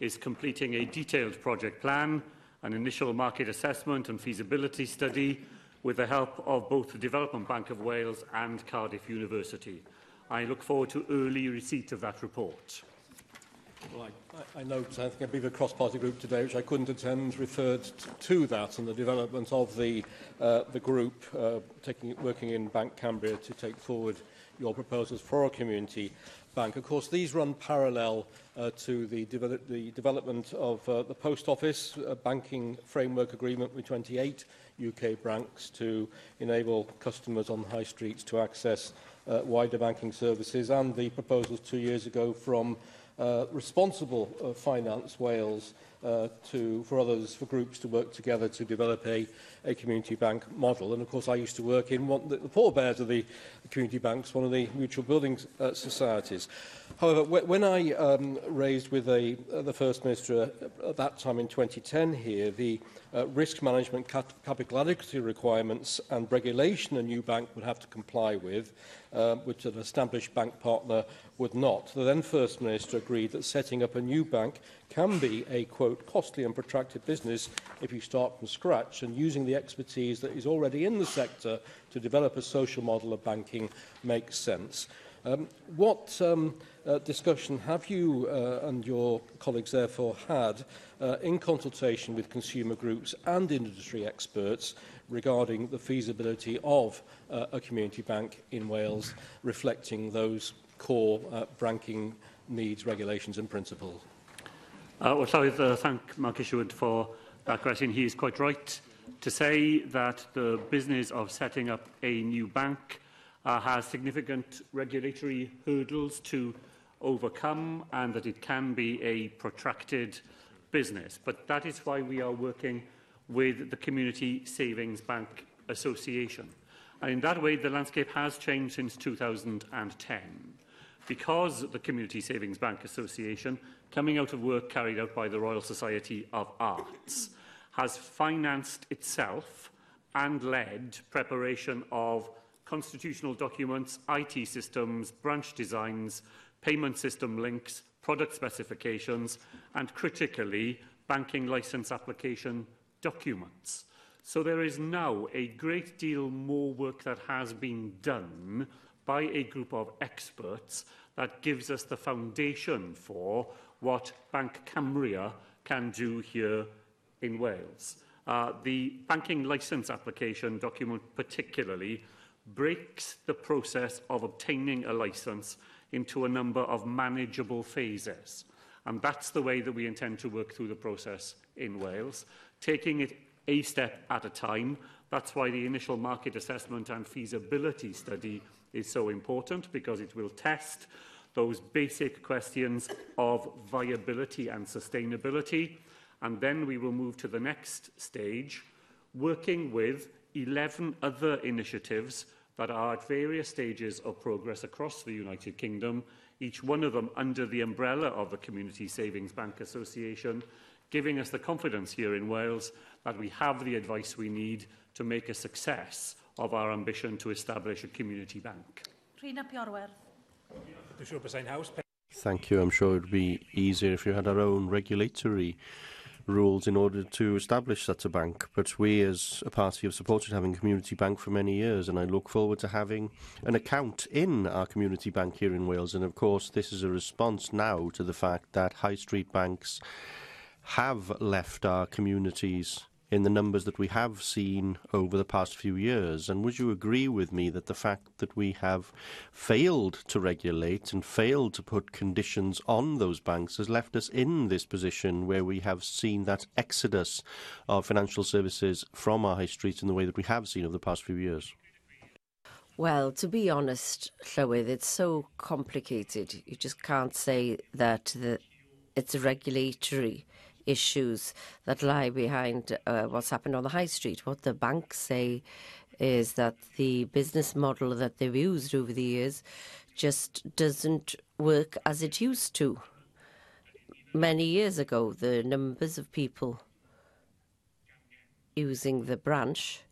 is completing a detailed project plan an initial market assessment and feasibility study with the help of both the Development Bank of Wales and Cardiff University. I look forward to early receipt of that report. Well, I, I, I note, I think I believe a cross-party group today, which I couldn't attend, referred to that and the development of the, uh, the group uh, taking, working in Bank Cambria to take forward your proposals for our community. Bank. Of course, these run parallel uh, to the, de the development of uh, the Post Office uh, Banking Framework Agreement with 28 UK banks to enable customers on high streets to access uh, wider banking services and the proposals two years ago from uh, Responsible uh, Finance Wales uh, to, for others, for groups to work together to develop a a community bank model. And of course, I used to work in one, the, the bears of the community banks, one of the mutual building uh, societies. However, when I um, raised with a, uh, the First Minister uh, at that time in 2010 here the uh, risk management cap capital adequacy requirements and regulation a new bank would have to comply with, uh, which an established bank partner would not. The then First Minister agreed that setting up a new bank can be a, quote, costly and protracted business if you start from scratch and using the the expertise that is already in the sector to develop a social model of banking makes sense. Um, what um, uh, discussion have you uh, and your colleagues therefore had uh, in consultation with consumer groups and industry experts regarding the feasibility of uh, a community bank in Wales reflecting those core uh, banking needs, regulations and principles? Uh, well, I uh, thank Mark Isherwood for that question. He is quite right to say that the business of setting up a new bank uh, has significant regulatory hurdles to overcome and that it can be a protracted business. But that is why we are working with the Community Savings Bank Association. And in that way, the landscape has changed since 2010. Because the Community Savings Bank Association, coming out of work carried out by the Royal Society of Arts, has financed itself and led preparation of constitutional documents, IT systems, branch designs, payment system links, product specifications, and critically, banking license application documents. So there is now a great deal more work that has been done by a group of experts that gives us the foundation for what Bank Cambria can do here in Wales. Uh, the banking licence application document particularly breaks the process of obtaining a licence into a number of manageable phases. And that's the way that we intend to work through the process in Wales, taking it a step at a time. That's why the initial market assessment and feasibility study is so important, because it will test those basic questions of viability and sustainability, And then we will move to the next stage, working with 11 other initiatives that are at various stages of progress across the United Kingdom, each one of them under the umbrella of the Community Savings Bank Association, giving us the confidence here in Wales that we have the advice we need to make a success of our ambition to establish a community bank. Rhina Piorwerth. Thank you. I'm sure it would be easier if you had our own regulatory rules in order to establish such a bank. But we, as a party, have supported having a community bank for many years, and I look forward to having an account in our community bank here in Wales. And of course, this is a response now to the fact that high street banks have left our communities in the numbers that we have seen over the past few years. And would you agree with me that the fact that we have failed to regulate and failed to put conditions on those banks has left us in this position where we have seen that exodus of financial services from our high streets in the way that we have seen over the past few years? Well, to be honest, Llywydd, it's so complicated. You just can't say that the, it's regulatory issues that lie behind uh, what's happened on the high street. What the banks say is that the business model that they've used over the years just doesn't work as it used to. Many years ago, the numbers of people using the branch,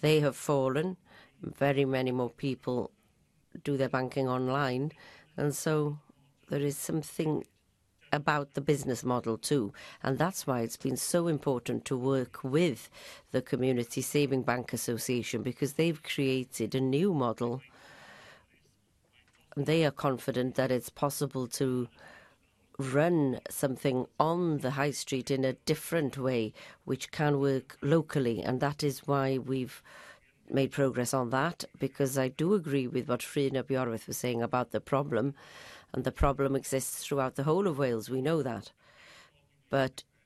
they have fallen. Very many more people do their banking online. And so there is something about the business model too. And that's why it's been so important to work with the Community Saving Bank Association because they've created a new model. They are confident that it's possible to run something on the high street in a different way, which can work locally. And that is why we've made progress on that, because I do agree with what Frida Bjorwith was saying about the problem and the problem exists throughout the whole of Wales. We know that. But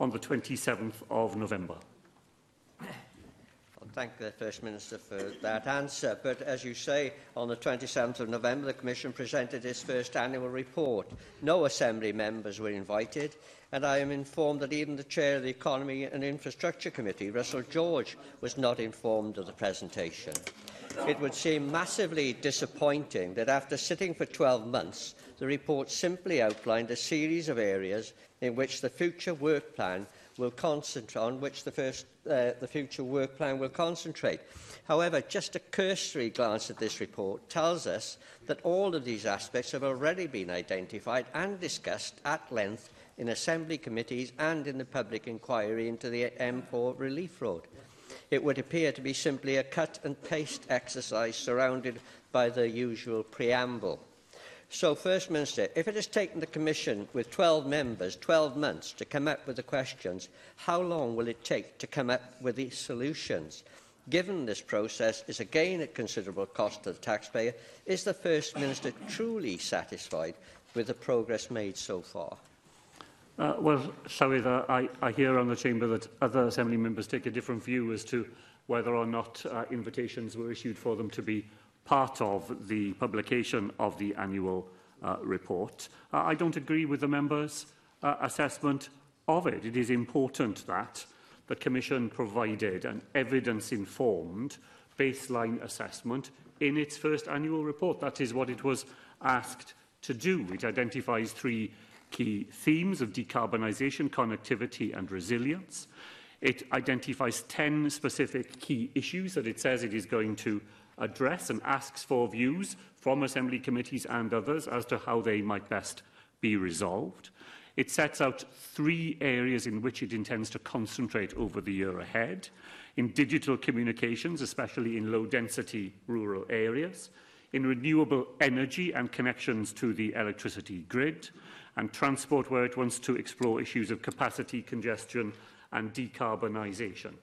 on the 27th of November. I thank the First Minister for that answer. But as you say, on the 27th of November, the Commission presented its first annual report. No Assembly members were invited, and I am informed that even the Chair of the Economy and Infrastructure Committee, Russell George, was not informed of the presentation it would seem massively disappointing that after sitting for 12 months, the report simply outlined a series of areas in which the future work plan will concentrate on which the first uh, the future work plan will concentrate. However, just a cursory glance at this report tells us that all of these aspects have already been identified and discussed at length in assembly committees and in the public inquiry into the M4 relief road. It would appear to be simply a cut and paste exercise surrounded by the usual preamble. So, First Minister, if it has taken the Commission with 12 members 12 months to come up with the questions, how long will it take to come up with the solutions? Given this process is again at considerable cost to the taxpayer, is the First Minister truly satisfied with the progress made so far? Uh, well, Llywydd, uh, I, I hear on the Chamber that other Assembly members take a different view as to whether or not uh, invitations were issued for them to be part of the publication of the annual uh, report. Uh, I don't agree with the members' uh, assessment of it. It is important that the Commission provided an evidence-informed baseline assessment in its first annual report. That is what it was asked to do. It identifies three key themes of decarbonisation, connectivity and resilience. It identifies 10 specific key issues that it says it is going to address and asks for views from Assembly committees and others as to how they might best be resolved. It sets out three areas in which it intends to concentrate over the year ahead, in digital communications, especially in low-density rural areas, in renewable energy and connections to the electricity grid, And transport, where it wants to explore issues of capacity, congestion and decarbonisation.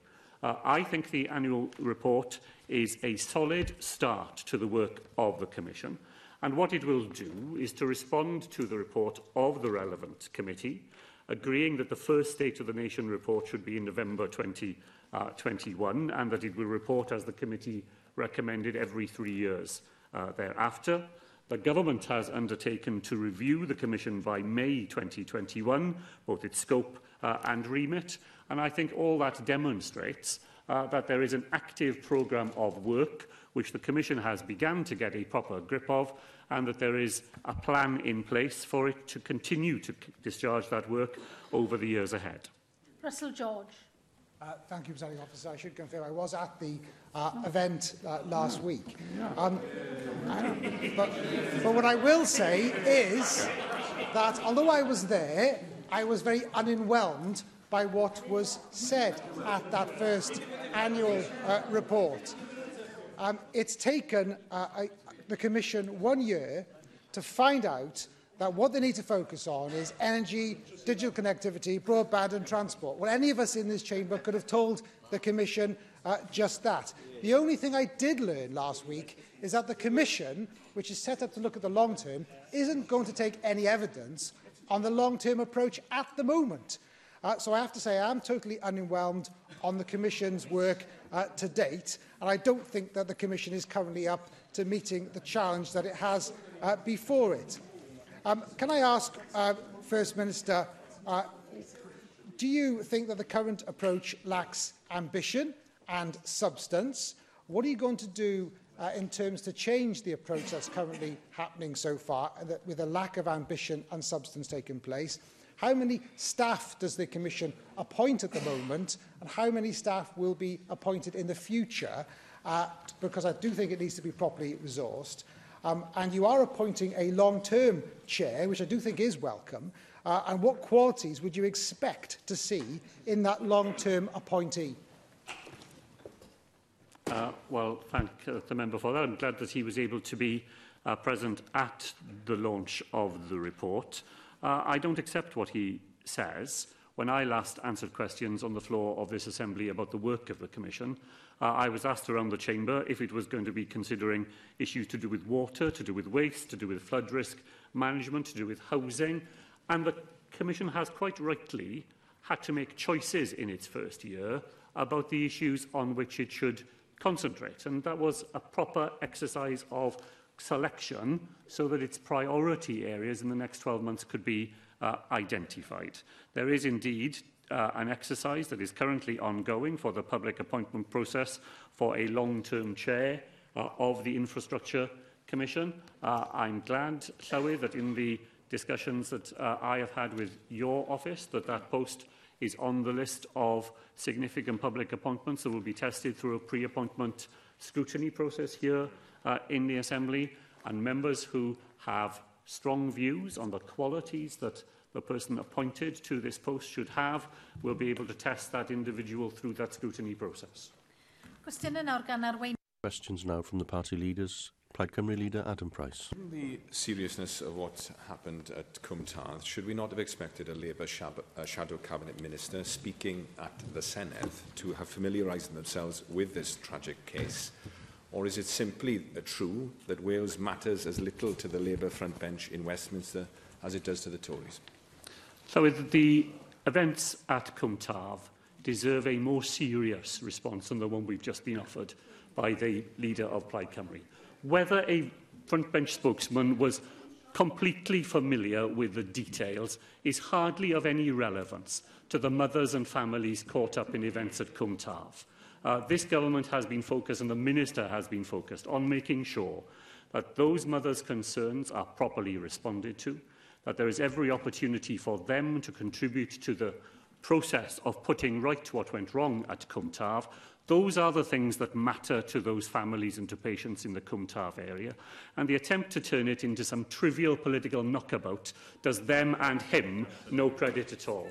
Uh, I think the annual report is a solid start to the work of the Commission. And what it will do is to respond to the report of the relevant committee, agreeing that the first State of the Nation report should be in November 2021 uh, and that it will report as the committee recommended every three years uh, thereafter. The Government has undertaken to review the Commission by May 2021, both its scope uh, and remit, and I think all that demonstrates uh, that there is an active programme of work which the Commission has begun to get a proper grip of and that there is a plan in place for it to continue to discharge that work over the years ahead. Russell George. Uh, thank you, Presiding Officer. I should confirm I was at the uh, event uh, last week. Um, but, but what I will say is that although I was there, I was very unenwhelmed by what was said at that first annual uh, report. Um, it's taken uh, I, the Commission one year to find out that what they need to focus on is energy, digital connectivity, broadband and transport. Well, any of us in this chamber could have told the Commission uh, just that. The only thing I did learn last week is that the Commission, which is set up to look at the long term, isn't going to take any evidence on the long-term approach at the moment. Uh, so I have to say I am totally unwhelmed on the Commission's work uh, to date, and I don't think that the Commission is currently up to meeting the challenge that it has uh, before it. Um, can I ask, uh, First Minister, uh, do you think that the current approach lacks ambition and substance? What are you going to do uh, in terms to change the approach that's currently happening so far uh, that with a lack of ambition and substance taking place? How many staff does the Commission appoint at the moment and how many staff will be appointed in the future? Uh, because I do think it needs to be properly resourced. Um, and you are appointing a long-term chair, which I do think is welcome. Uh, and what qualities would you expect to see in that long-term appointee? Uh, well, thank uh, the member for that. I'm glad that he was able to be uh, present at the launch of the report. Uh, I don't accept what he says. When I last answered questions on the floor of this Assembly about the work of the Commission, Uh, I was asked around the chamber if it was going to be considering issues to do with water, to do with waste, to do with flood risk management, to do with housing. And the Commission has quite rightly had to make choices in its first year about the issues on which it should concentrate. And that was a proper exercise of selection so that its priority areas in the next 12 months could be uh, identified. There is indeed uh, an exercise that is currently ongoing for the public appointment process for a long-term chair uh, of the Infrastructure Commission. Uh, I'm glad, Llywydd, that in the discussions that uh, I have had with your office that that post is on the list of significant public appointments that will be tested through a pre-appointment scrutiny process here uh, in the Assembly and members who have strong views on the qualities that the person appointed to this post should have, will be able to test that individual through that scrutiny process. Questions now from the party leaders. Plaid Cymru leader Adam Price. Given the seriousness of what happened at Cwmtarth, should we not have expected a Labour shab shadow cabinet minister speaking at the Senedd to have familiarised themselves with this tragic case? Or is it simply true that Wales matters as little to the Labour front bench in Westminster as it does to the Tories? So the events at Cumtaf deserve a more serious response than the one we've just been offered by the leader of Plaid Cymru. Whether a frontbench spokesman was completely familiar with the details is hardly of any relevance to the mothers and families caught up in events at Cumtaf. Uh, this government has been focused, and the minister has been focused, on making sure that those mothers' concerns are properly responded to, that there is every opportunity for them to contribute to the process of putting right what went wrong at Cwmtaf. Those are the things that matter to those families and to patients in the Cwmtaf area. And the attempt to turn it into some trivial political knockabout does them and him no credit at all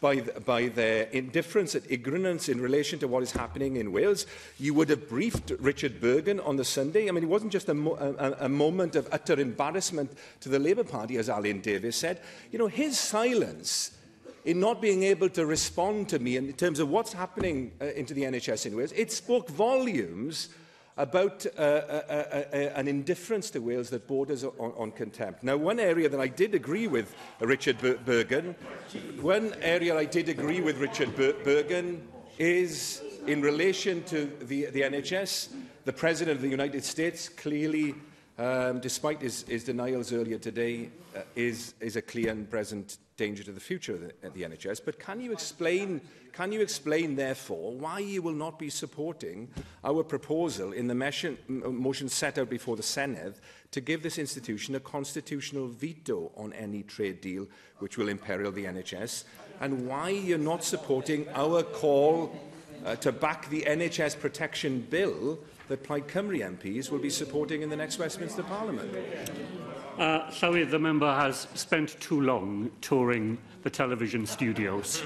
by, the, by their indifference and ignorance in relation to what is happening in Wales. You would have briefed Richard Bergen on the Sunday. I mean, it wasn't just a, mo a, a moment of utter embarrassment to the Labour Party, as Alan Davies said. You know, his silence in not being able to respond to me in terms of what's happening uh, into the NHS in Wales, it spoke volumes about uh, a, uh, a, uh, uh, an indifference to Wales that borders on, on contempt. Now, one area that I did agree with Richard Ber Bergen, one area I did agree with Richard Ber Bergen is in relation to the, the NHS, the President of the United States clearly um, despite his, his denials earlier today, uh, is, is a clear and present danger to the future of the, of the NHS. But can you explain, can you explain, therefore, why you will not be supporting our proposal in the motion, motion set out before the Senate to give this institution a constitutional veto on any trade deal which will imperil the NHS, and why you're not supporting our call uh, to back the NHS Protection Bill that Plaid Cymru MPs will be supporting in the next Westminster Parliament? Uh, Llywyd, the member has spent too long touring the television studios.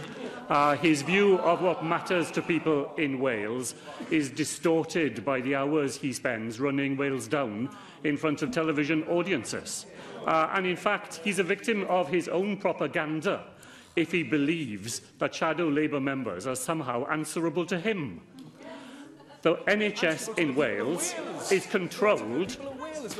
Uh, his view of what matters to people in Wales is distorted by the hours he spends running Wales down in front of television audiences. Uh, and in fact, he's a victim of his own propaganda if he believes that shadow Labour members are somehow answerable to him. The NHS in Wales, Wales is controlled... Wales,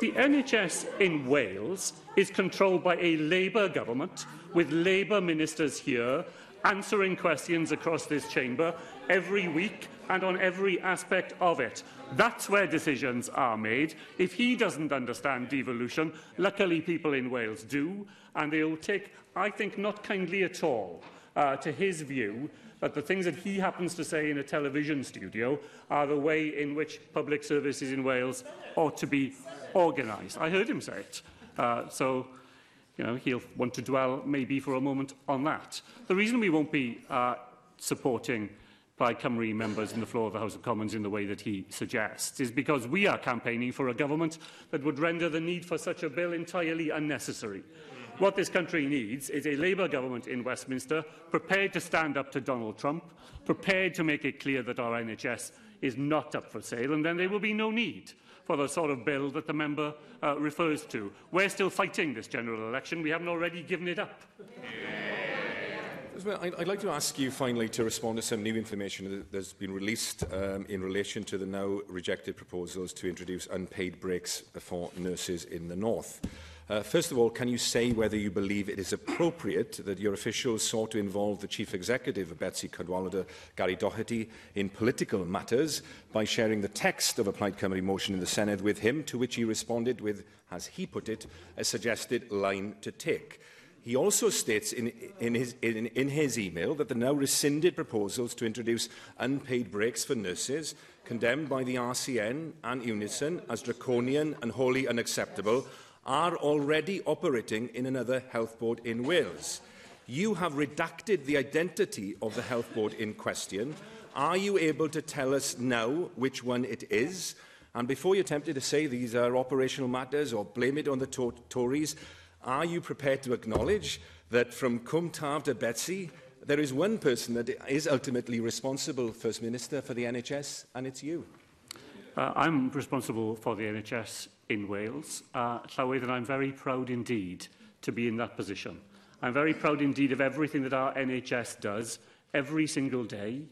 the NHS in Wales is controlled by a Labour government with Labour ministers here answering questions across this chamber every week and on every aspect of it. That's where decisions are made. If he doesn't understand devolution, luckily people in Wales do, and they will take, I think, not kindly at all uh, to his view But the things that he happens to say in a television studio are the way in which public services in Wales ought to be organised. I heard him say it. Uh, so, you know, he'll want to dwell maybe for a moment on that. The reason we won't be uh, supporting by Cymru members in the floor of the House of Commons in the way that he suggests is because we are campaigning for a government that would render the need for such a bill entirely unnecessary. What this country needs is a Labour government in Westminster prepared to stand up to Donald Trump, prepared to make it clear that our NHS is not up for sale, and then there will be no need for the sort of bill that the member uh, refers to. We're still fighting this general election. We haven't already given it up. Yeah. I'd like to ask you finally to respond to some new information that has been released um, in relation to the now rejected proposals to introduce unpaid breaks for nurses in the north. Uh, first of all, can you say whether you believe it is appropriate that your officials sought to involve the Chief Executive of Betsy Cadwallader, Gary Doherty, in political matters by sharing the text of a Plaid Cymru motion in the Senate with him, to which he responded with, as he put it, a suggested line to take? He also states in, in, his, in, in his email that the now rescinded proposals to introduce unpaid breaks for nurses, condemned by the RCN and Unison as draconian and wholly unacceptable, are already operating in another health board in Wales. You have redacted the identity of the health board in question. Are you able to tell us now which one it is? And before you're tempted to say these are operational matters or blame it on the to Tories, are you prepared to acknowledge that from Cwm Tarf to Betsy, there is one person that is ultimately responsible, First Minister, for the NHS, and it's you? Uh, I'm responsible for the NHS in Wales, uh, Llywydd, and I'm very proud indeed to be in that position. I'm very proud indeed of everything that our NHS does every single day,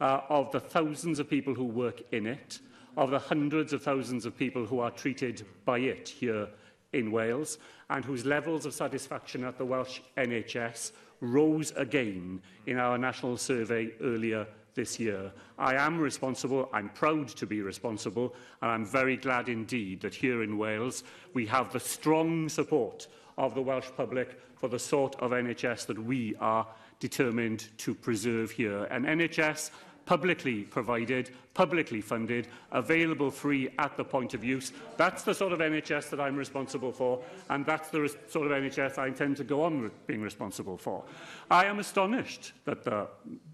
uh, of the thousands of people who work in it, of the hundreds of thousands of people who are treated by it here in Wales and whose levels of satisfaction at the Welsh NHS rose again in our national survey earlier this year. I am responsible, I'm proud to be responsible, and I'm very glad indeed that here in Wales we have the strong support of the Welsh public for the sort of NHS that we are determined to preserve here. An NHS publicly provided, publicly funded, available free at the point of use. That's the sort of NHS that I'm responsible for, and that's the sort of NHS I intend to go on being responsible for. I am astonished that the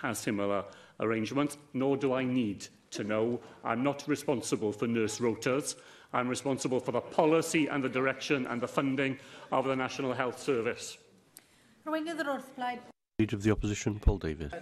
has similar arrangement, nor do I need to know. I'm not responsible for nurse rotas. I'm responsible for the policy and the direction and the funding of the National Health Service. Leader of the Opposition, Paul David.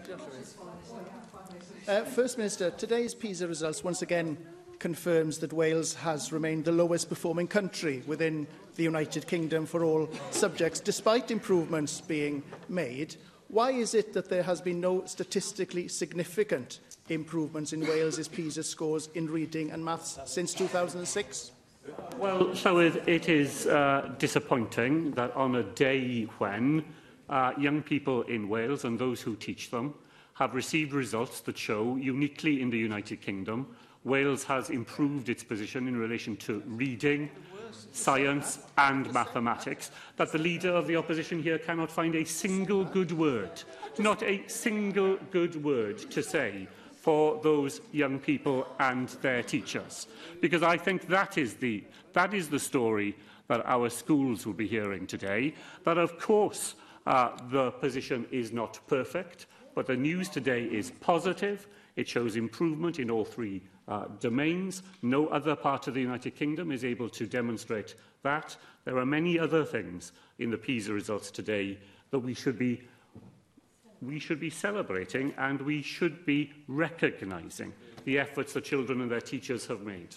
Uh, uh, First Minister, today's PISA results once again confirms that Wales has remained the lowest performing country within the United Kingdom for all subjects, despite improvements being made. Why is it that there has been no statistically significant improvements in Wales's PISA scores in reading and maths since 2006? Well, Llywydd, it is uh, disappointing that on a day when uh, young people in Wales and those who teach them have received results that show, uniquely in the United Kingdom, Wales has improved its position in relation to reading science and mathematics, that the Leader of the Opposition here cannot find a single good word, not a single good word to say for those young people and their teachers. Because I think that is the, that is the story that our schools will be hearing today, that of course uh, the position is not perfect, but the news today is positive, it shows improvement in all three uh, domains. No other part of the United Kingdom is able to demonstrate that. There are many other things in the PISA results today that we should be we should be celebrating and we should be recognising the efforts the children and their teachers have made.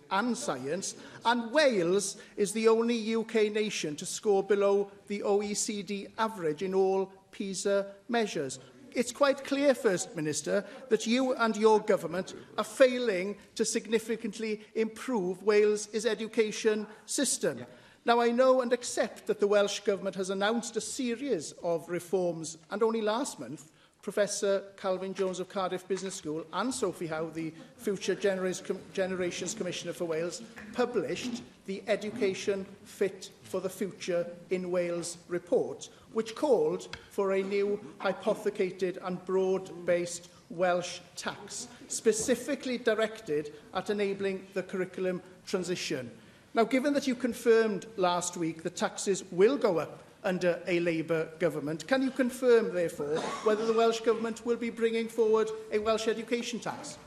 and science, and Wales is the only UK nation to score below the OECD average in all PISA measures it's quite clear, First Minister, that you and your government are failing to significantly improve Wales' education system. Yeah. Now, I know and accept that the Welsh Government has announced a series of reforms, and only last month, Professor Calvin Jones of Cardiff Business School and Sophie Howe, the Future Generations, Com Generations Commissioner for Wales, published the Education Fit for the Future in Wales report, which called for a new hypothecated and broad-based Welsh tax, specifically directed at enabling the curriculum transition. Now, given that you confirmed last week that taxes will go up under a Labour government. Can you confirm, therefore, whether the Welsh Government will be bringing forward a Welsh education tax?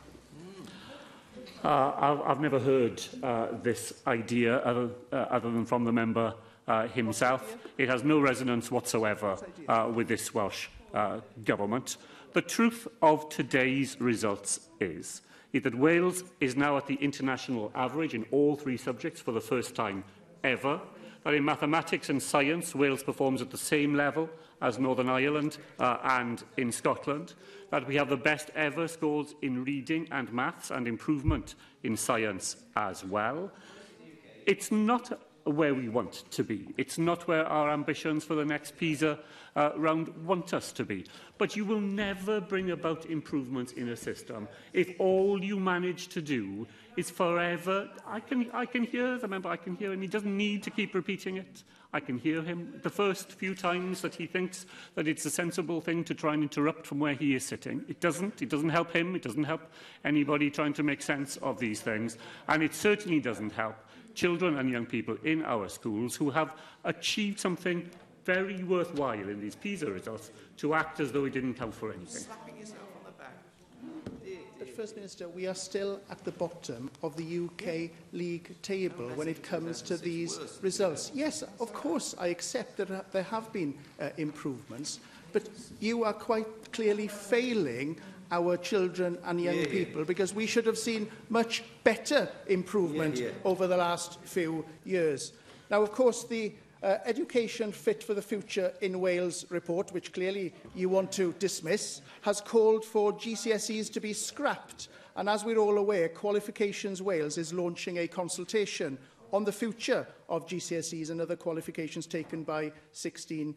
Uh, I've never heard uh, this idea other, uh, other than from the member uh, himself. It has no resonance whatsoever uh, with this Welsh uh, government. The truth of today's results is that Wales is now at the international average in all three subjects for the first time ever that in mathematics and science, Wales performs at the same level as Northern Ireland uh, and in Scotland, that we have the best ever scores in reading and maths and improvement in science as well. It's not where we want to be. It's not where our ambitions for the next PISA uh, round want us to be. But you will never bring about improvements in a system if all you manage to do is forever. I can, I can hear the member, I can hear him. He doesn't need to keep repeating it. I can hear him. The first few times that he thinks that it's a sensible thing to try and interrupt from where he is sitting, it doesn't. It doesn't help him. It doesn't help anybody trying to make sense of these things. And it certainly doesn't help children and young people in our schools who have achieved something very worthwhile in these PISA results to act as though it didn't count for anything. First Minister, we are still at the bottom of the UK yeah. league table when it comes to these results. Yes, of course, I accept that there have been uh, improvements, but you are quite clearly failing our children and young yeah, yeah. people because we should have seen much better improvement yeah, yeah. over the last few years. Now, of course, the uh, Education Fit for the Future in Wales report, which clearly you want to dismiss, has called for GCSEs to be scrapped. And as we're all aware, Qualifications Wales is launching a consultation on the future of GCSEs and other qualifications taken by 16-year-olds.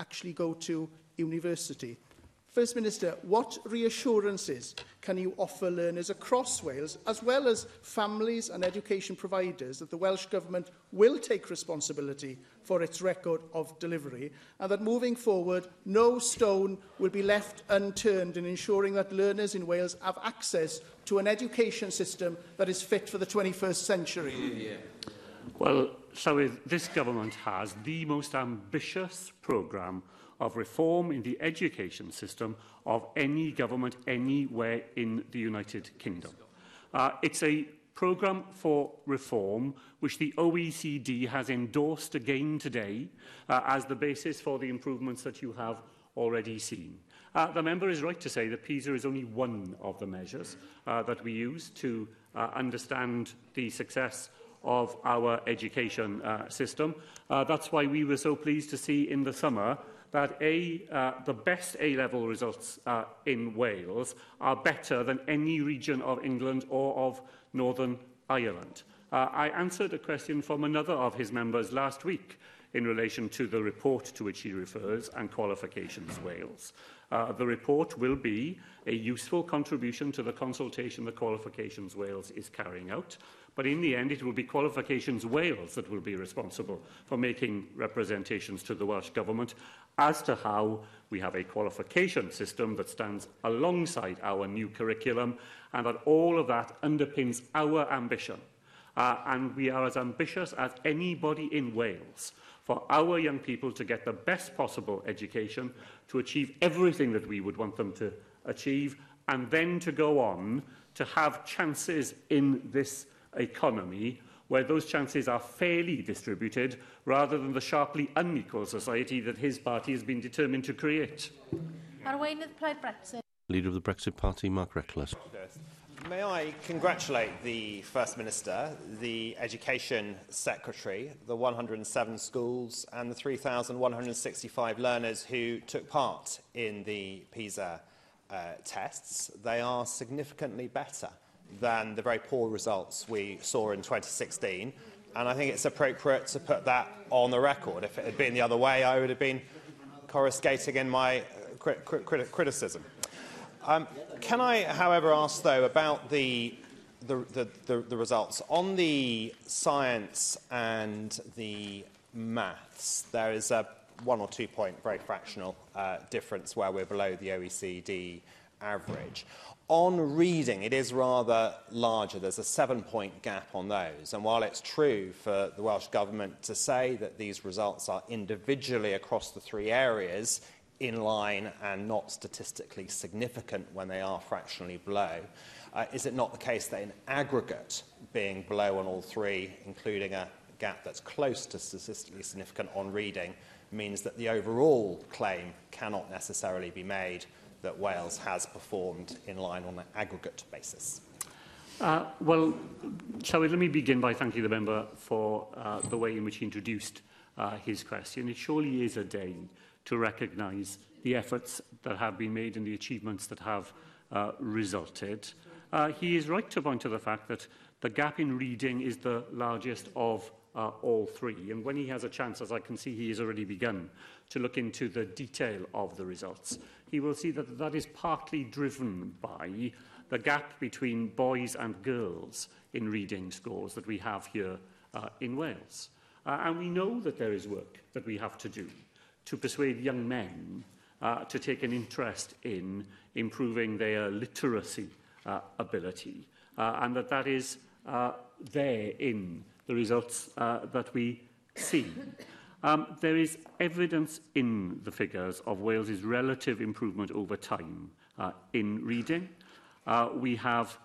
actually go to university. First Minister, what reassurances can you offer learners across Wales, as well as families and education providers, that the Welsh Government will take responsibility for its record of delivery, and that moving forward, no stone will be left unturned in ensuring that learners in Wales have access to an education system that is fit for the 21st century? Well, Llywydd, this government has the most ambitious programme of reform in the education system of any government anywhere in the United Kingdom. Uh, it's a programme for reform, which the OECD has endorsed again today uh, as the basis for the improvements that you have already seen. Uh, the member is right to say that PISA is only one of the measures uh, that we use to uh, understand the success of our education uh, system. Uh, that's why we were so pleased to see in the summer that A, uh, the best A-level results uh, in Wales are better than any region of England or of Northern Ireland. Uh, I answered a question from another of his members last week in relation to the report to which he refers and Qualifications Wales. Uh, the report will be a useful contribution to the consultation that Qualifications Wales is carrying out, but in the end it will be Qualifications Wales that will be responsible for making representations to the Welsh Government as to how we have a qualification system that stands alongside our new curriculum and that all of that underpins our ambition. Uh, and we are as ambitious as anybody in Wales for our young people to get the best possible education, to achieve everything that we would want them to achieve, and then to go on to have chances in this economy where those chances are fairly distributed rather than the sharply unequal society that his party has been determined to create. Arweinydd Plaid Brexit. Leader of the Brexit Party, Mark Reckless. May I congratulate the First Minister, the Education Secretary, the 107 schools and the 3,165 learners who took part in the PISA uh, tests. They are significantly better than the very poor results we saw in 2016. And I think it's appropriate to put that on the record. If it had been the other way, I would have been coruscating in my uh, criticism. Um, can I, however, ask, though, about the, the, the, the, the results? On the science and the maths, there is a one or two point, very fractional uh, difference where we're below the OECD average. On reading, it is rather larger. There's a seven point gap on those. And while it's true for the Welsh Government to say that these results are individually across the three areas in line and not statistically significant when they are fractionally below, uh, is it not the case that in aggregate, being below on all three, including a gap that's close to statistically significant on reading, means that the overall claim cannot necessarily be made that Wales has performed in line on an aggregate basis? Uh, well, shall we, let me begin by thanking the member for uh, the way in which he introduced uh, his question. It surely is a day to recognise the efforts that have been made and the achievements that have uh, resulted. Uh, he is right to point to the fact that the gap in reading is the largest of uh, all three. And when he has a chance, as I can see he has already begun, to look into the detail of the results, he will see that that is partly driven by the gap between boys and girls in reading scores that we have here uh, in Wales. Uh, and we know that there is work that we have to do to persuade young men uh, to take an interest in improving their literacy uh, ability uh, and that that is uh, there in the results uh, that we see. Um, there is evidence in the figures of Wales's relative improvement over time uh, in reading. Uh, we have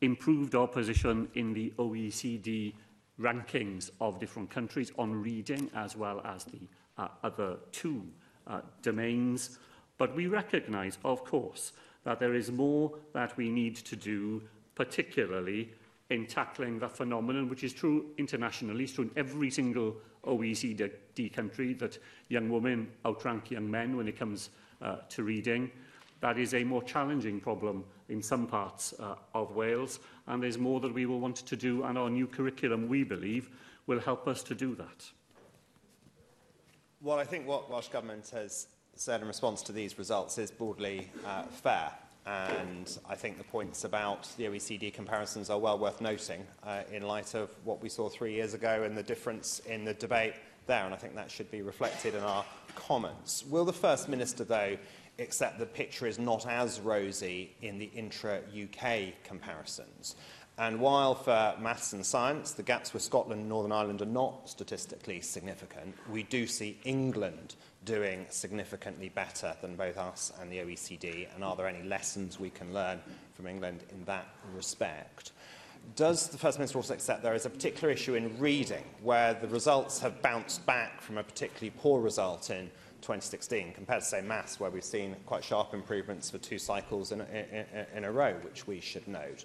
improved our position in the OECD rankings of different countries on reading as well as the uh, other two uh, domains. But we recognise, of course, that there is more that we need to do, particularly in tackling that phenomenon, which is true internationally, it's true in every single OECD country that young women outrank young men when it comes uh, to reading. That is a more challenging problem in some parts uh, of Wales, and there's more that we will want to do, and our new curriculum, we believe, will help us to do that. Well, I think what Welsh Government has said in response to these results is broadly uh, fair. And I think the points about the OECD comparisons are well worth noting uh, in light of what we saw three years ago and the difference in the debate there. And I think that should be reflected in our comments. Will the First Minister, though, accept the picture is not as rosy in the intra-UK comparisons? And while for maths and science, the gaps with Scotland and Northern Ireland are not statistically significant, we do see England doing significantly better than both us and the OECD? And are there any lessons we can learn from England in that respect? Does the First Minister also accept there is a particular issue in reading where the results have bounced back from a particularly poor result in 2016 compared to, say, maths, where we've seen quite sharp improvements for two cycles in a, in, in a row, which we should note.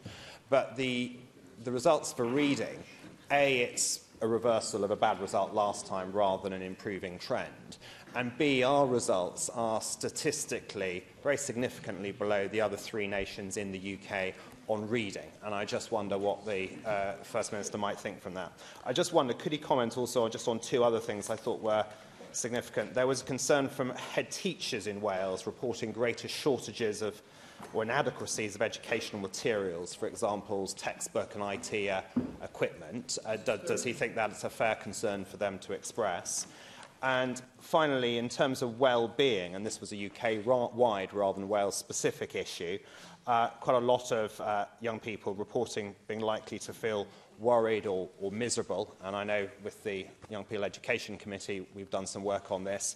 But the, the results for reading, A, it's a reversal of a bad result last time rather than an improving trend. And B, our results are statistically very significantly below the other three nations in the UK on reading. And I just wonder what the uh, First Minister might think from that. I just wonder, could he comment also just on two other things I thought were significant? There was a concern from head teachers in Wales reporting greater shortages of or inadequacies of educational materials, for example, textbook and IT uh, equipment. Uh, do, does he think that's a fair concern for them to express? And finally, in terms of well-being, and this was a UK-wide rather than Wales-specific issue, uh, quite a lot of uh, young people reporting being likely to feel worried or, or miserable. And I know with the Young People Education Committee, we've done some work on this,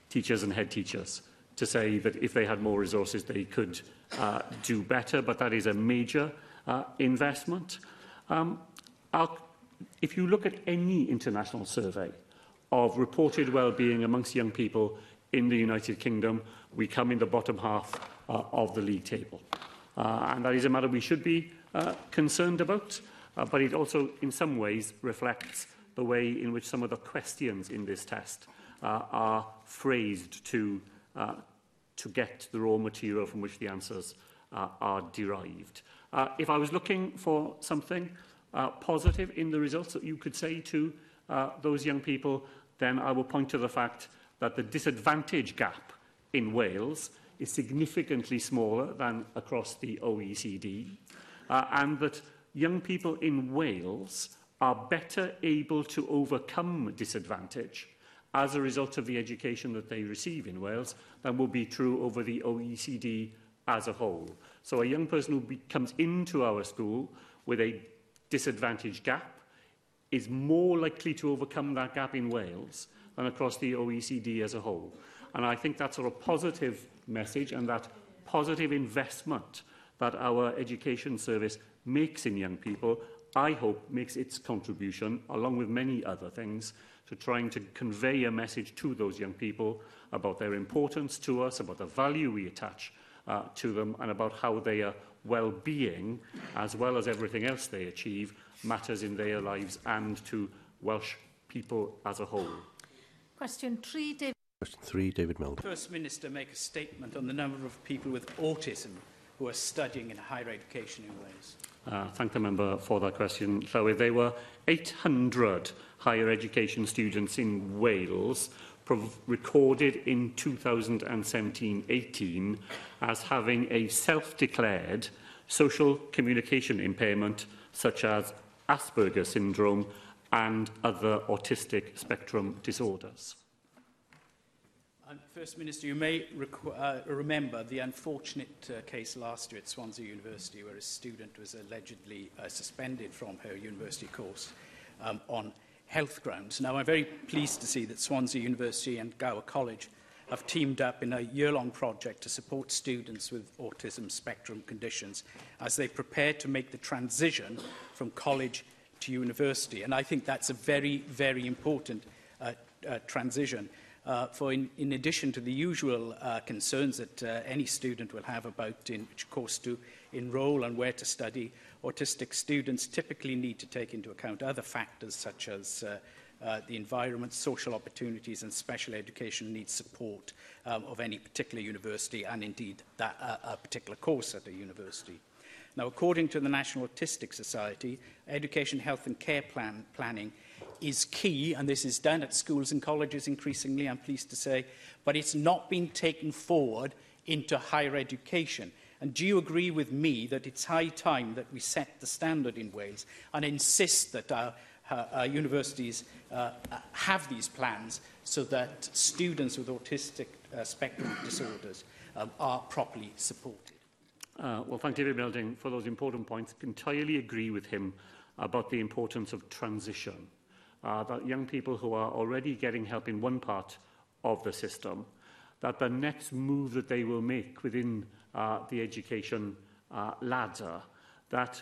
teachers and head teachers to say that if they had more resources, they could uh, do better, but that is a major uh, investment. Um, I'll, if you look at any international survey of reported well-being amongst young people in the United Kingdom, we come in the bottom half uh, of the league table. Uh, and that is a matter we should be uh, concerned about, uh, but it also in some ways reflects the way in which some of the questions in this test uh, are phrased to, uh, to get the raw material from which the answers uh, are derived. Uh, if I was looking for something uh, positive in the results that you could say to uh, those young people, then I will point to the fact that the disadvantage gap in Wales is significantly smaller than across the OECD, uh, and that young people in Wales are better able to overcome disadvantage as a result of the education that they receive in Wales than will be true over the OECD as a whole. So a young person who comes into our school with a disadvantage gap is more likely to overcome that gap in Wales than across the OECD as a whole. And I think that's sort of positive message and that positive investment that our education service makes in young people, I hope makes its contribution, along with many other things, to trying to convey a message to those young people about their importance to us, about the value we attach uh, to them, and about how their well-being, as well as everything else they achieve, matters in their lives and to Welsh people as a whole. Question 3, David. Question 3, David Milne. First Minister make a statement on the number of people with autism who are studying in higher education in Wales. Uh, thank the member for that question, Llywydd. There were 800 higher education students in Wales recorded in 2017-18 as having a self-declared social communication impairment such as Asperger syndrome and other autistic spectrum disorders. First Minister, you may uh, remember the unfortunate uh, case last year at Swansea University where a student was allegedly uh, suspended from her university course um, on health grounds. Now, I'm very pleased to see that Swansea University and Gower College have teamed up in a year-long project to support students with autism spectrum conditions as they prepare to make the transition from college to university. And I think that's a very, very important uh, uh, transition uh, for in, in addition to the usual uh, concerns that uh, any student will have about in which course to enroll and where to study, autistic students typically need to take into account other factors such as uh, uh, the environment, social opportunities and special education needs support um, of any particular university and indeed that uh, a particular course at a university. Now, according to the National Autistic Society, education, health and care plan planning is key, and this is done at schools and colleges increasingly, I'm pleased to say, but it's not been taken forward into higher education. And do you agree with me that it's high time that we set the standard in Wales and insist that our, our, our universities uh, have these plans so that students with autistic uh, spectrum disorders um, are properly supported? Uh, well, thank David Melding for those important points. I entirely agree with him about the importance of transition uh, that young people who are already getting help in one part of the system, that the next move that they will make within uh, the education uh, ladder, that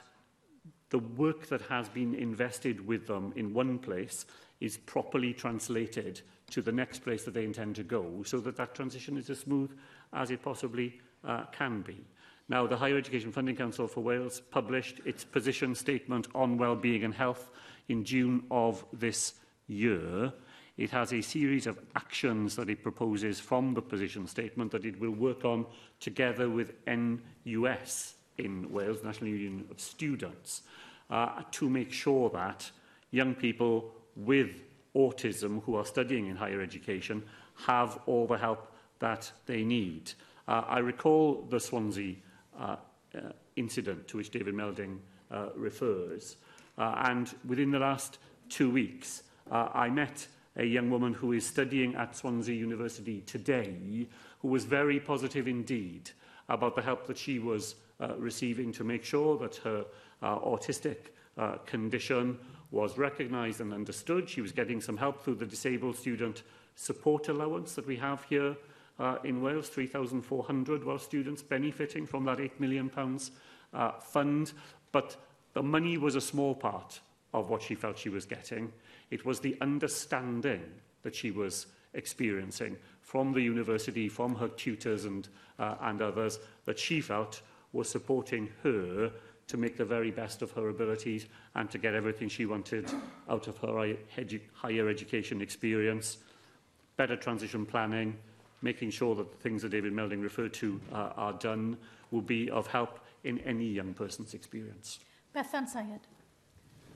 the work that has been invested with them in one place is properly translated to the next place that they intend to go so that that transition is as smooth as it possibly uh, can be. Now, the Higher Education Funding Council for Wales published its position statement on well-being and health in June of this year. It has a series of actions that it proposes from the position statement that it will work on together with NUS in Wales, National Union of Students, uh, to make sure that young people with autism who are studying in higher education have all the help that they need. Uh, I recall the Swansea uh, uh, incident to which David Melding uh, refers. Uh, and within the last two weeks, uh, I met a young woman who is studying at Swansea University today, who was very positive indeed about the help that she was uh, receiving to make sure that her uh, autistic uh, condition was recognised and understood. She was getting some help through the Disabled Student Support Allowance that we have here uh, in Wales, 3,400 Welsh students benefiting from that £8 million pounds, uh, fund. But The money was a small part of what she felt she was getting. It was the understanding that she was experiencing from the university, from her tutors and, uh, and others, that she felt was supporting her to make the very best of her abilities and to get everything she wanted out of her edu higher education experience, better transition planning, making sure that the things that David Melding referred to uh, are done, will be of help in any young person's experience. Bethan Sayed.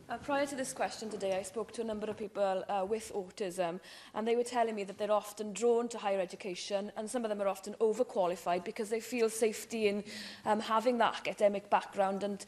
Uh, prior to this question today, I spoke to a number of people uh, with autism, and they were telling me that they're often drawn to higher education, and some of them are often overqualified because they feel safety in um, having that academic background and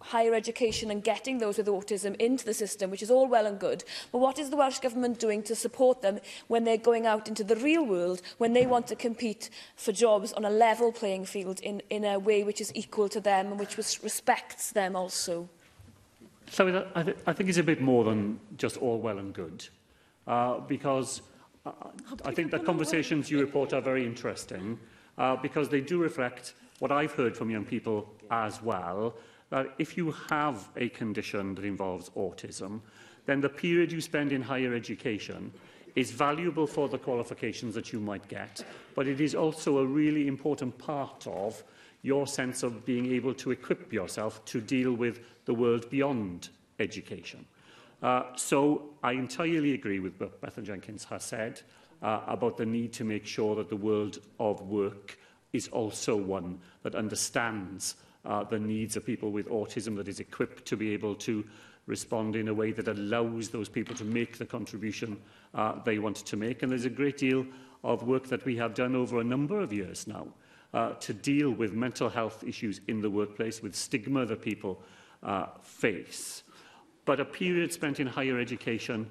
higher education and getting those with autism into the system, which is all well and good. But what is the Welsh Government doing to support them when they're going out into the real world, when they want to compete for jobs on a level playing field in, in a way which is equal to them and which respects them also? So I, th I think it's a bit more than just all well and good, uh, because uh, I, I think the conversations you report are very interesting uh, because they do reflect what I've heard from young people as well, that if you have a condition that involves autism, then the period you spend in higher education is valuable for the qualifications that you might get, but it is also a really important part of your sense of being able to equip yourself to deal with the world beyond education. Uh, so I entirely agree with what Bethan Jenkins has said uh, about the need to make sure that the world of work is also one that understands uh, the needs of people with autism, that is equipped to be able to respond in a way that allows those people to make the contribution uh, they want to make. And there's a great deal of work that we have done over a number of years now uh, to deal with mental health issues in the workplace, with stigma that people uh, face. But a period spent in higher education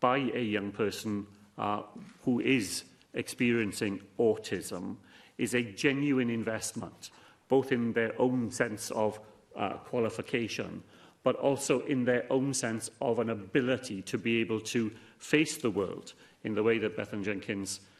by a young person uh, who is experiencing autism is a genuine investment, both in their own sense of uh, qualification, but also in their own sense of an ability to be able to face the world in the way that Bethan Jenkins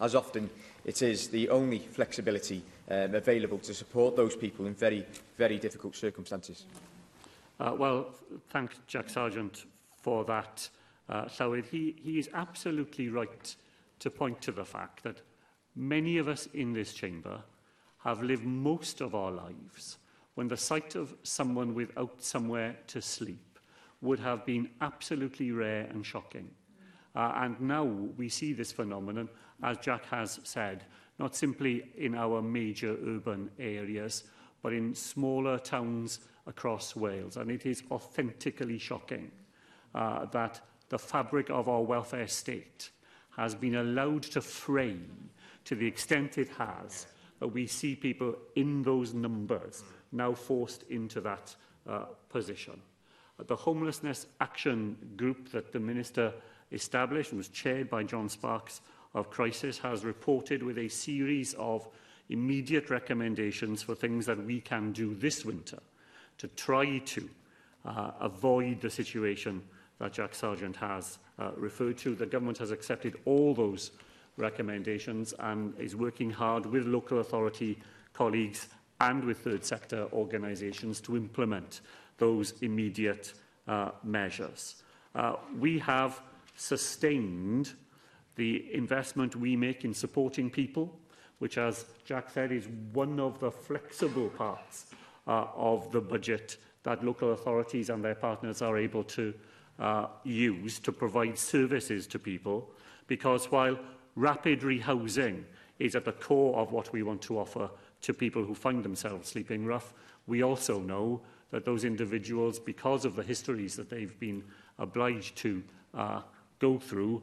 as often, it is the only flexibility um, available to support those people in very, very difficult circumstances. Uh, well, thank Jack Sargent for that, uh, Llywydd. He, he is absolutely right to point to the fact that many of us in this chamber have lived most of our lives when the sight of someone without somewhere to sleep would have been absolutely rare and shocking. Uh, and now we see this phenomenon, as Jack has said, not simply in our major urban areas, but in smaller towns across Wales. And it is authentically shocking uh, that the fabric of our welfare state has been allowed to fray to the extent it has that we see people in those numbers now forced into that uh, position. Uh, the Homelessness Action Group that the Minister established and was chaired by John Sparks of Crisis has reported with a series of immediate recommendations for things that we can do this winter to try to uh, avoid the situation that Jack Sargent has uh, referred to. The government has accepted all those recommendations and is working hard with local authority colleagues and with third sector organisations to implement those immediate uh, measures. Uh, we have sustained the investment we make in supporting people, which, as Jack said, is one of the flexible parts uh, of the budget that local authorities and their partners are able to uh, use to provide services to people. Because while rapid rehousing is at the core of what we want to offer to people who find themselves sleeping rough. We also know that those individuals, because of the histories that they've been obliged to uh, go through,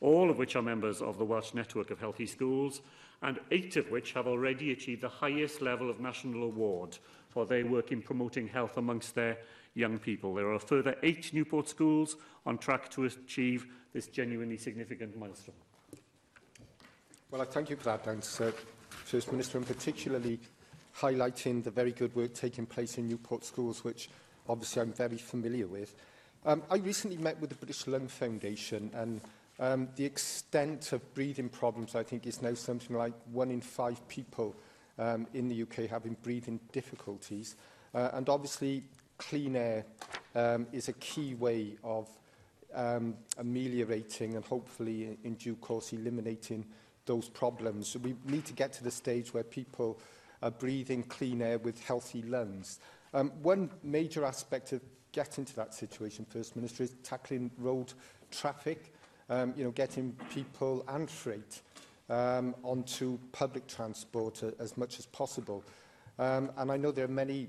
all of which are members of the Welsh Network of Healthy Schools, and eight of which have already achieved the highest level of national award for their work in promoting health amongst their young people. There are a further eight Newport schools on track to achieve this genuinely significant milestone. Well, I thank you for that thanks, uh, First Minister, and particularly highlighting the very good work taking place in Newport schools, which obviously I'm very familiar with. Um, I recently met with the British Lung Foundation and um, the extent of breathing problems, I think, is now something like one in five people um, in the UK having breathing difficulties. Uh, and obviously, clean air um, is a key way of um, ameliorating and hopefully in due course eliminating those problems. So we need to get to the stage where people are breathing clean air with healthy lungs. Um, one major aspect of getting to that situation, First Minister, is tackling road traffic, um, you know, getting people and freight um, onto public transport uh, as much as possible. Um, and I know there are many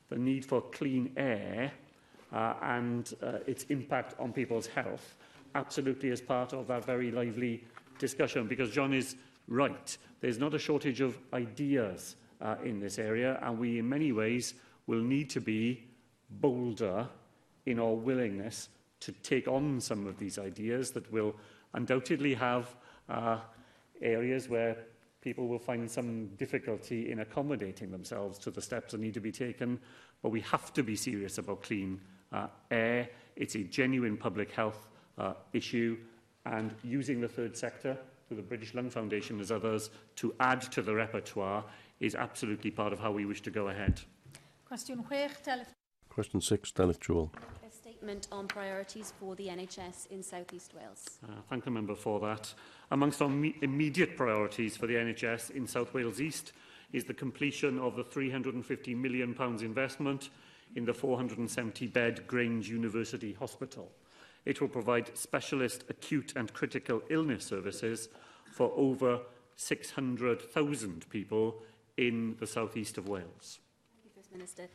the need for clean air uh, and uh, its impact on people's health absolutely as part of that very lively discussion because John is right. There's not a shortage of ideas uh, in this area and we in many ways will need to be bolder in our willingness to take on some of these ideas that will undoubtedly have uh, areas where people will find some difficulty in accommodating themselves to the steps that need to be taken. But we have to be serious about clean uh, air. It's a genuine public health uh, issue. And using the third sector, through the British Lung Foundation as others, to add to the repertoire is absolutely part of how we wish to go ahead. Question 6, Daleth. Jewell statement on priorities for the NHS in South East Wales. Uh, thank the member for that. Amongst our immediate priorities for the NHS in South Wales East is the completion of the £350 million investment in the 470-bed Grange University Hospital. It will provide specialist acute and critical illness services for over 600,000 people in the southeast of Wales. Thank you, First Minister.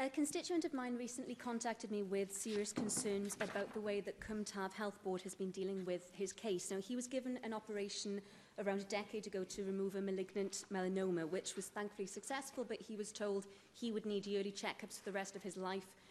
A constituent of mine recently contacted me with serious concerns about the way that Cymtav Health Board has been dealing with his case. Now, he was given an operation around a decade ago to remove a malignant melanoma, which was thankfully successful, but he was told he would need yearly checkups for the rest of his life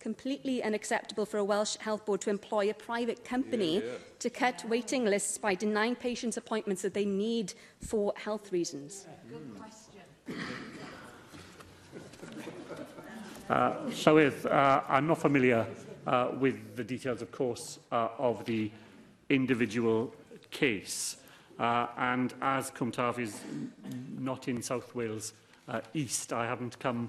completely unacceptable for a Welsh Health Board to employ a private company yeah, yeah. to cut waiting lists by denying patients appointments that they need for health reasons? Good question. uh, Llywydd, uh, I'm not familiar uh, with the details, of course, uh, of the individual case. Uh, and as Cwmtaf is not in South Wales uh, East, I haven't come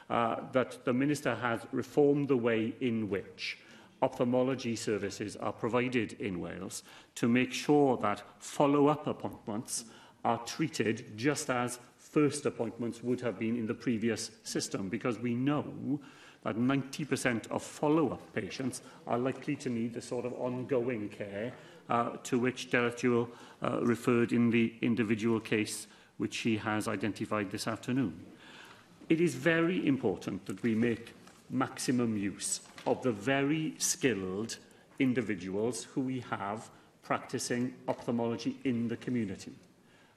uh, that the Minister has reformed the way in which ophthalmology services are provided in Wales to make sure that follow-up appointments are treated just as first appointments would have been in the previous system because we know that 90% of follow-up patients are likely to need the sort of ongoing care uh, to which Jewell uh, referred in the individual case which she has identified this afternoon. It is very important that we make maximum use of the very skilled individuals who we have practicing ophthalmology in the community.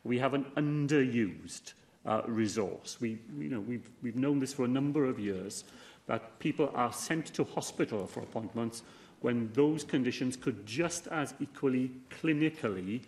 We have an underused uh, resource. We, you know, we've, we've known this for a number of years, that people are sent to hospital for appointments when those conditions could just as equally clinically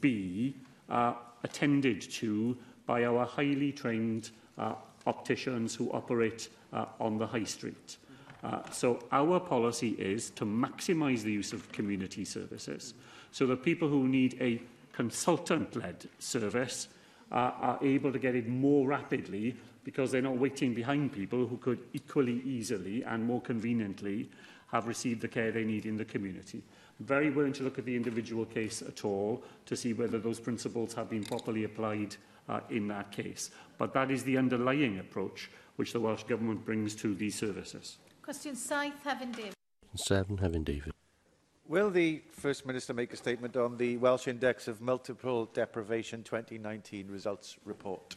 be uh, attended to by our highly trained uh, opticians who operate uh, on the high street. Uh, so our policy is to maximise the use of community services so that people who need a consultant-led service uh, are able to get it more rapidly because they're not waiting behind people who could equally easily and more conveniently have received the care they need in the community. I'm very willing to look at the individual case at all to see whether those principles have been properly applied uh, in that case. But that is the underlying approach which the Welsh Government brings to these services. Question 7, Heaven David. 7, Heaven David. Will the First Minister make a statement on the Welsh Index of Multiple Deprivation 2019 results report?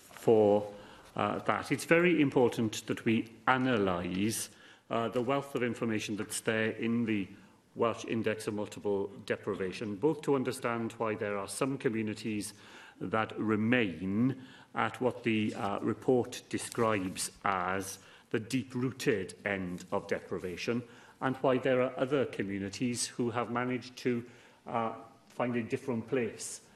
for uh, that. It's very important that we analyse uh, the wealth of information that's there in the Welsh Index of Multiple Deprivation, both to understand why there are some communities that remain at what the uh, report describes as the deep-rooted end of deprivation and why there are other communities who have managed to uh, find a different place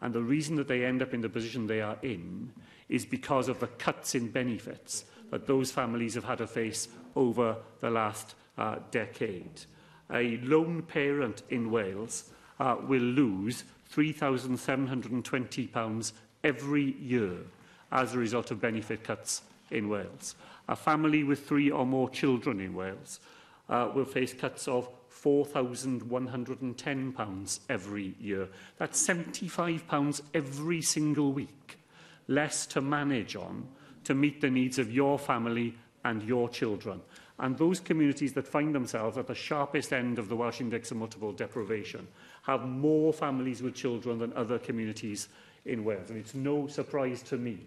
And the reason that they end up in the position they are in is because of the cuts in benefits that those families have had to face over the last uh, decade. A lone parent in Wales uh, will lose £3,720 every year as a result of benefit cuts in Wales. A family with three or more children in Wales uh, will face cuts of £4,110 every year. That's £75 every single week, less to manage on to meet the needs of your family and your children. And those communities that find themselves at the sharpest end of the Welsh Index of Multiple Deprivation have more families with children than other communities in Wales. And it's no surprise to me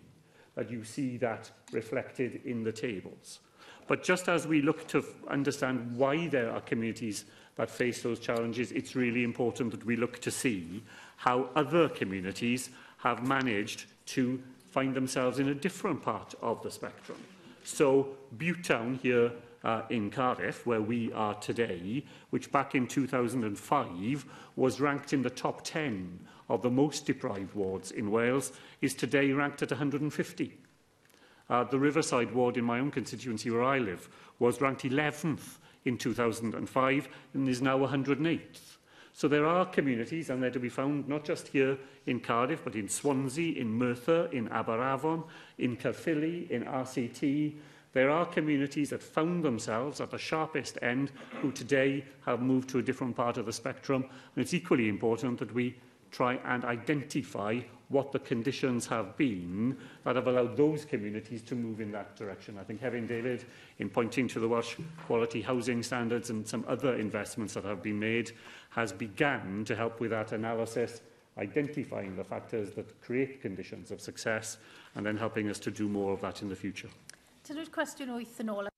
that you see that reflected in the tables. But just as we look to understand why there are communities that face those challenges, it's really important that we look to see how other communities have managed to find themselves in a different part of the spectrum. So Town here uh, in Cardiff, where we are today, which back in 2005 was ranked in the top 10 of the most deprived wards in Wales is today ranked at 150. Uh, the Riverside ward in my own constituency where I live was ranked 11th in 2005 and is now 108th. So there are communities, and they're to be found not just here in Cardiff, but in Swansea, in Merthyr, in Aberavon, in Caerphilly, in RCT. There are communities that found themselves at the sharpest end who today have moved to a different part of the spectrum. And it's equally important that we try and identify what the conditions have been that have allowed those communities to move in that direction. I think Kevin David, in pointing to the Welsh quality housing standards and some other investments that have been made, has begun to help with that analysis, identifying the factors that create conditions of success and then helping us to do more of that in the future. Tylwyr cwestiwn 8 yn ôl.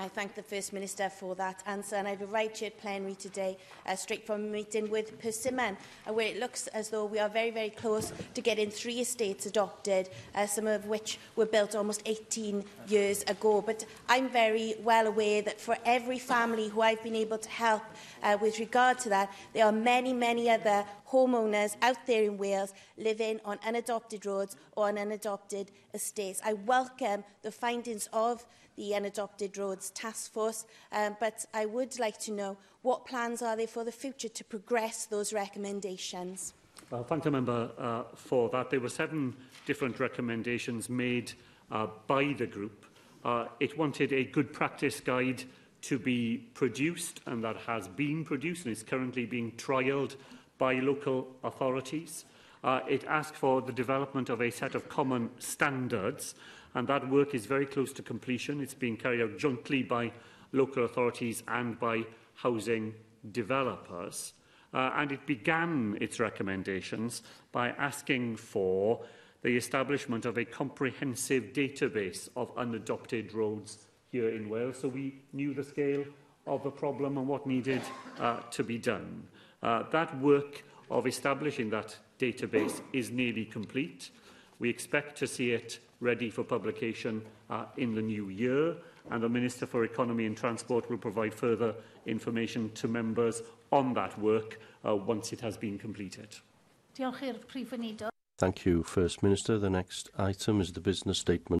I thank the First Minister for that answer and I've arrived here at plenary today uh, straight from a meeting with Persimmon uh, where it looks as though we are very, very close to getting three estates adopted, uh, some of which were built almost 18 years ago. But I'm very well aware that for every family who I've been able to help uh, with regard to that, there are many, many other homeowners out there in Wales living on unadopted roads or on unadopted estates. I welcome the findings of the Unadopted Roads Task Force, um, but I would like to know what plans are there for the future to progress those recommendations? Well, thank you, member uh, for that. There were seven different recommendations made uh, by the group. Uh, it wanted a good practice guide to be produced, and that has been produced and is currently being trialled by local authorities. Uh, it asked for the development of a set of common standards, and that work is very close to completion. It's being carried out jointly by local authorities and by housing developers. Uh, and it began its recommendations by asking for the establishment of a comprehensive database of unadopted roads here in Wales. So we knew the scale of the problem and what needed uh, to be done. Uh, that work of establishing that database is nearly complete. We expect to see it ready for publication uh, in the new year, and the Minister for Economy and Transport will provide further information to members on that work uh, once it has been completed. Diolch Thank you, First Minister. The next item is the business statement.